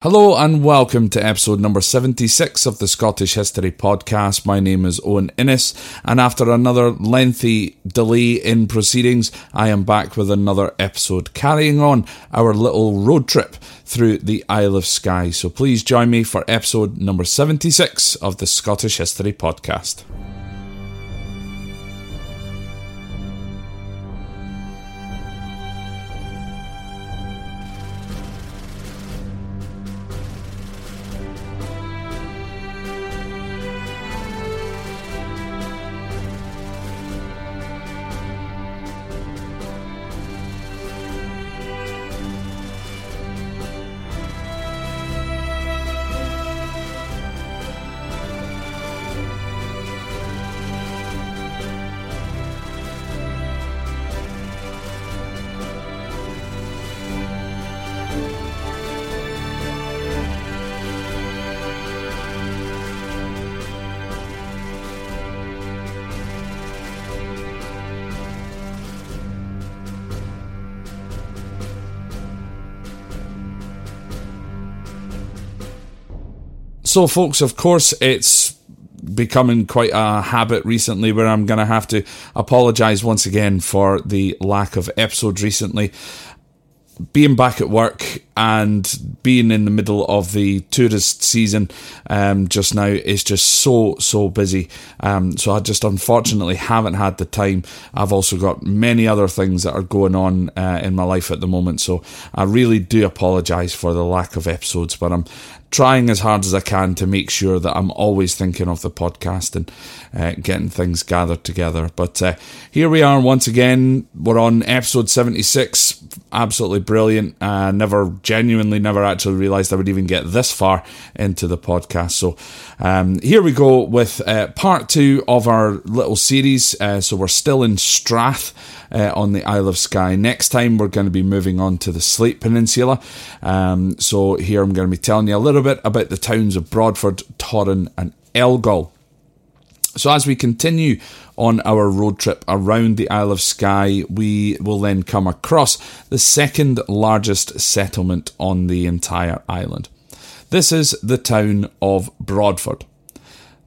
Hello and welcome to episode number 76 of the Scottish History Podcast. My name is Owen Innes, and after another lengthy delay in proceedings, I am back with another episode carrying on our little road trip through the Isle of Skye. So please join me for episode number 76 of the Scottish History Podcast. So, folks, of course, it's becoming quite a habit recently where I'm going to have to apologize once again for the lack of episodes recently. Being back at work and being in the middle of the tourist season um, just now is just so so busy. Um, so I just unfortunately haven't had the time. I've also got many other things that are going on uh, in my life at the moment. So I really do apologise for the lack of episodes, but I'm trying as hard as I can to make sure that I'm always thinking of the podcast and uh, getting things gathered together. But uh, here we are once again. We're on episode 76. Absolutely brilliant. Uh, never, genuinely, never actually realised I would even get this far into the podcast. So um, here we go with uh, part two of our little series. Uh, so we're still in Strath uh, on the Isle of Skye. Next time, we're going to be moving on to the Sleat Peninsula. Um, so, here I'm going to be telling you a little bit about the towns of Broadford, Torrin, and Elgol. So, as we continue on our road trip around the Isle of Skye, we will then come across the second largest settlement on the entire island. This is the town of Broadford.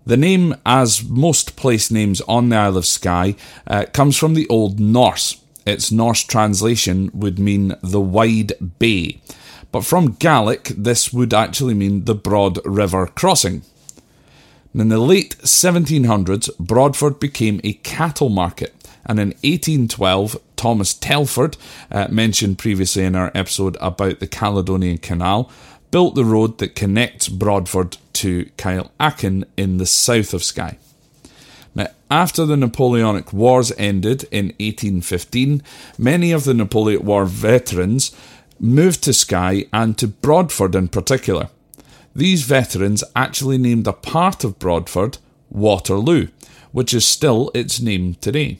The name, as most place names on the Isle of Skye, uh, comes from the Old Norse. Its Norse translation would mean the wide bay, but from Gaelic, this would actually mean the broad river crossing. In the late 1700s, Broadford became a cattle market, and in 1812, Thomas Telford, uh, mentioned previously in our episode about the Caledonian Canal, built the road that connects Broadford to Kyleakin in the south of Skye. Now, after the Napoleonic Wars ended in 1815, many of the Napoleonic War veterans moved to Skye and to Broadford in particular. These veterans actually named a part of Broadford Waterloo, which is still its name today.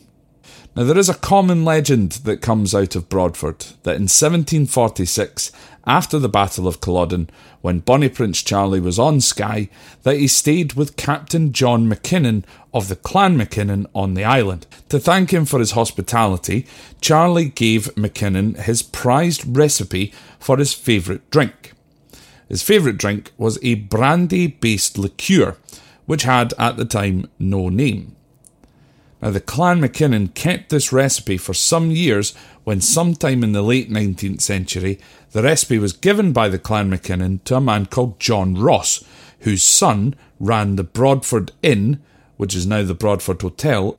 Now, there is a common legend that comes out of Broadford that in 1746, after the Battle of Culloden, when Bonnie Prince Charlie was on Skye, that he stayed with Captain John Mackinnon of the Clan Mackinnon on the island. To thank him for his hospitality, Charlie gave Mackinnon his prized recipe for his favourite drink. His favourite drink was a brandy based liqueur, which had at the time no name. Now, the Clan Mackinnon kept this recipe for some years when, sometime in the late 19th century, the recipe was given by the Clan Mackinnon to a man called John Ross, whose son ran the Broadford Inn, which is now the Broadford Hotel.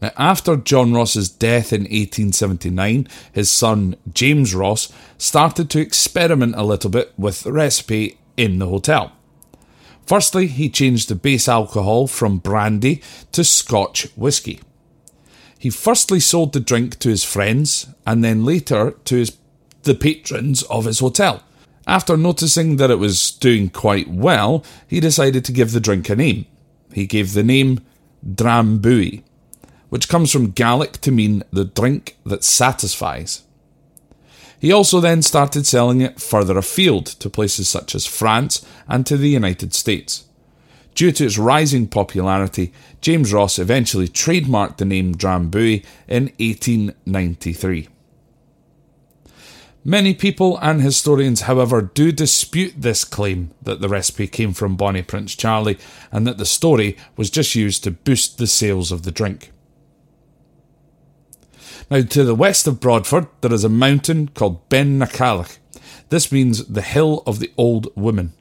Now, after John Ross's death in 1879, his son James Ross started to experiment a little bit with the recipe in the hotel. Firstly, he changed the base alcohol from brandy to Scotch whisky. He firstly sold the drink to his friends and then later to his the patrons of his hotel. After noticing that it was doing quite well, he decided to give the drink a name. He gave the name Drambuie, which comes from Gaelic to mean the drink that satisfies. He also then started selling it further afield to places such as France and to the United States. Due to its rising popularity, James Ross eventually trademarked the name Drambuie in 1893. Many people and historians, however, do dispute this claim that the recipe came from Bonnie Prince Charlie and that the story was just used to boost the sales of the drink. Now, to the west of Broadford, there is a mountain called Beinn na Caillich. This means the Hill of the Old Woman.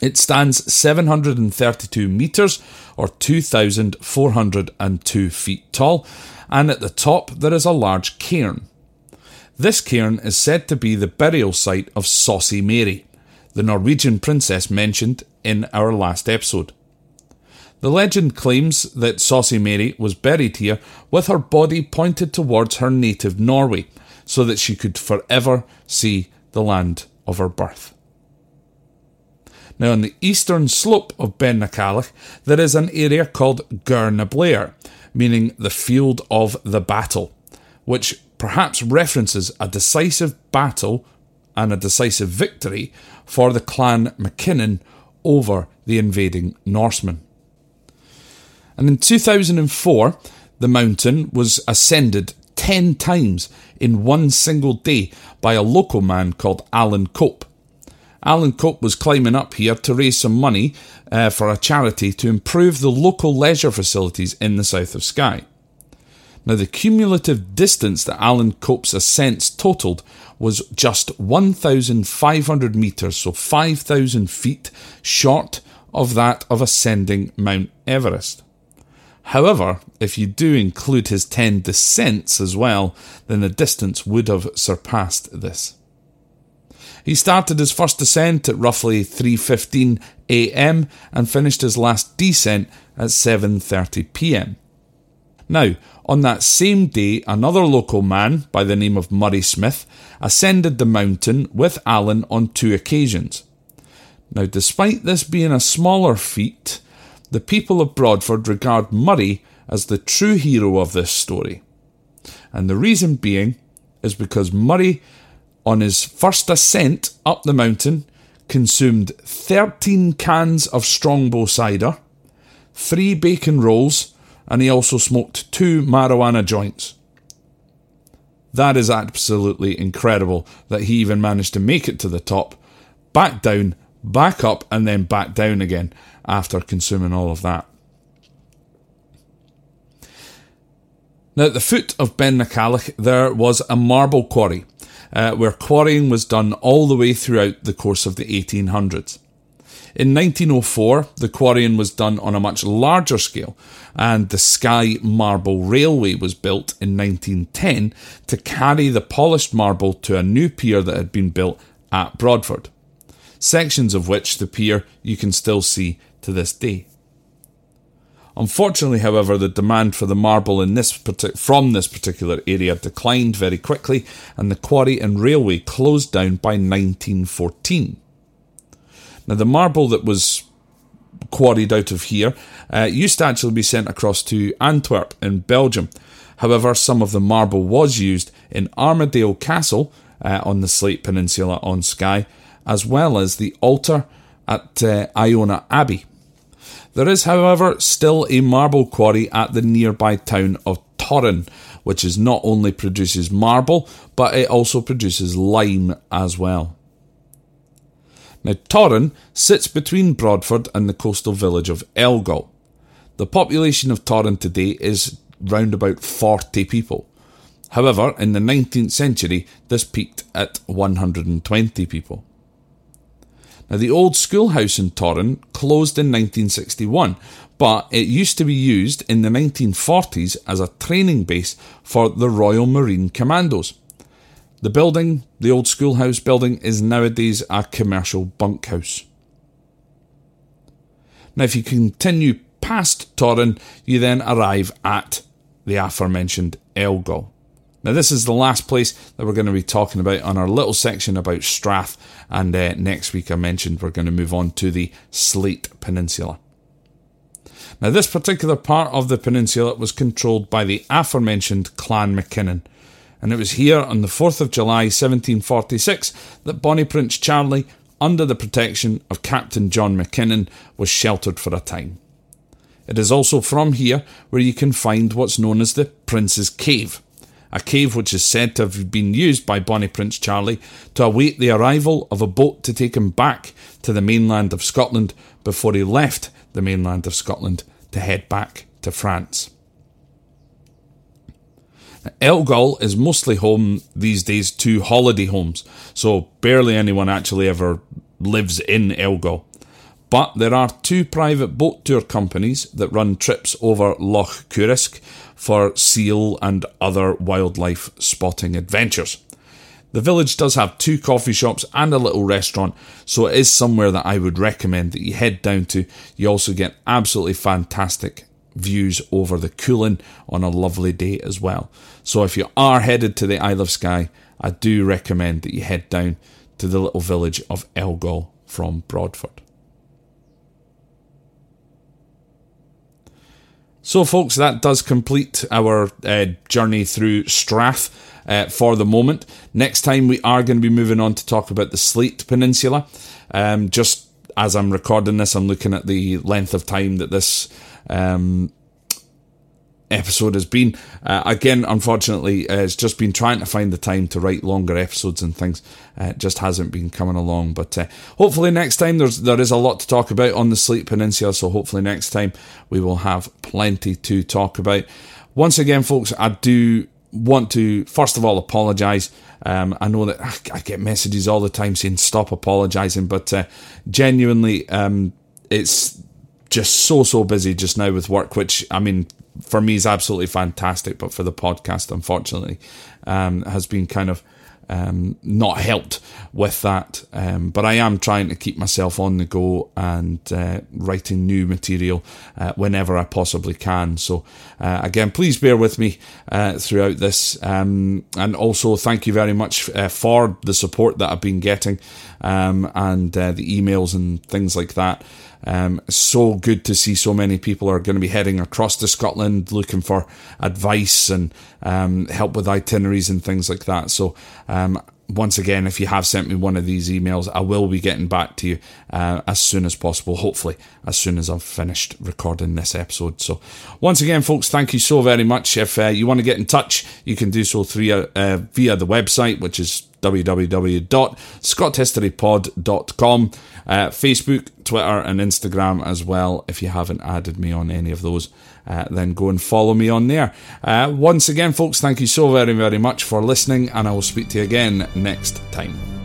It stands 732 metres or 2,402 feet tall, and at the top there is a large cairn. This cairn is said to be the burial site of Saucy Mary, the Norwegian princess mentioned in our last episode. The legend claims that Saucy Mary was buried here with her body pointed towards her native Norway so that she could forever see the land of her birth. Now, on the eastern slope of Beinn na Caillich, there is an area called Gur na Blair, meaning the field of the battle, which perhaps references a decisive battle and a decisive victory for the clan MacKinnon over the invading Norsemen. And in 2004, the mountain was ascended 10 times in one single day by a local man called Alan Cope. Alan Cope was climbing up here to raise some money uh, for a charity to improve the local leisure facilities in the south of Skye. Now, the cumulative distance that Alan Cope's ascents totalled was just 1,500 metres, so 5,000 feet short of that of ascending Mount Everest. However, if you do include his 10 descents as well, then the distance would have surpassed this. He started his first descent at roughly 3:15 a.m. and finished his last descent at 7:30 p.m. Now, on that same day, another local man by the name of Murray Smith ascended the mountain with Alan on two occasions. Now, despite this being a smaller feat, the people of Broadford regard Murray as the true hero of this story. And the reason being is because Murray, on his first ascent up the mountain, consumed 13 cans of Strongbow cider, three bacon rolls, and he also smoked two marijuana joints. That is absolutely incredible that he even managed to make it to the top, back down, back up, and then back down again after consuming all of that. Now, at the foot of Beinn na Caillich, there was a marble quarry, uh, where quarrying was done all the way throughout the course of the 1800s. In 1904, the quarrying was done on a much larger scale, and the Skye Marble Railway was built in 1910 to carry the polished marble to a new pier that had been built at Broadford. Sections of which the pier you can still see to this day. Unfortunately, however, the demand for the marble this from this particular area declined very quickly, and the quarry and railway closed down by 1914. Now, the marble that was quarried out of here uh, used to actually be sent across to Antwerp in Belgium. However, some of the marble was used in Armadale Castle uh, on the Sleat Peninsula on Skye, as well as the altar at uh, Iona Abbey. There is, however, still a marble quarry at the nearby town of Torrin, which is not only produces marble, but it also produces lime as well. Now, Torrin sits between Broadford and the coastal village of Elgol. The population of Torrin today is round about 40 people. However, in the 19th century, this peaked at 120 people. Now, the old schoolhouse in Torrin closed in 1961, but it used to be used in the 1940s as a training base for the Royal Marine Commandos. The building, the old schoolhouse building, is nowadays a commercial bunkhouse. Now, if you continue past Torrin, you then arrive at the aforementioned Elgol. Now, this is the last place that we're going to be talking about on our little section about Strath, and uh, next week I mentioned we're going to move on to the Sleat Peninsula. Now, this particular part of the peninsula was controlled by the aforementioned Clan Mackinnon, and it was here on the 4th of July 1746 that Bonnie Prince Charlie, under the protection of Captain John Mackinnon, was sheltered for a time. It is also from here where you can find what's known as the Prince's Cave a cave which is said to have been used by Bonnie Prince Charlie to await the arrival of a boat to take him back to the mainland of Scotland before he left the mainland of Scotland to head back to France. Elgol is mostly home these days to holiday homes, so barely anyone actually ever lives in Elgol. But there are two private boat tour companies that run trips over Loch Coruisk for seal and other wildlife spotting adventures. The village does have two coffee shops and a little restaurant, so it is somewhere that I would recommend that you head down to. You also get absolutely fantastic views over the Cuillin on a lovely day as well. So if you are headed to the Isle of Skye, I do recommend that you head down to the little village of Elgol from Broadford. So, folks, that does complete our uh, journey through Strath uh, for the moment. Next time, we are going to be moving on to talk about the Sleat Peninsula. Um, just as I'm recording this, I'm looking at the length of time that this um, episode has been. Uh, again, unfortunately, uh, it's just been trying to find the time to write longer episodes and things. Uh, just hasn't been coming along. But uh, hopefully next time there's there is a lot to talk about on the Sleat Peninsula. So hopefully next time we will have plenty to talk about. Once again, folks, I do want to first of all apologise. Um, I know that I get messages all the time saying stop apologising, but uh, genuinely, um, it's just so so busy just now with work. Which I mean, for me is absolutely fantastic, but for the podcast, unfortunately, um, has been kind of um, not helped with that. Um, but I am trying to keep myself on the go and uh, writing new material uh, whenever I possibly can. So, uh, again, please bear with me uh, throughout this. Um, and also, thank you very much uh, for the support that I've been getting um, and uh, the emails and things like that. Um, so good to see so many people are going to be heading across to Scotland looking for advice and um, help with itineraries and things like that. So, um, once again, if you have sent me one of these emails, I will be getting back to you uh, as soon as possible. Hopefully, as soon as I've finished recording this episode. So, once again, folks, thank you so very much. If uh, you want to get in touch, you can do so through, uh, via the website, which is www.scothistorypod.com, uh, Facebook, Twitter, and Instagram as well. If you haven't added me on any of those, uh, then go and follow me on there. Uh, once again, folks, thank you so very, very much for listening, and I will speak to you again next time.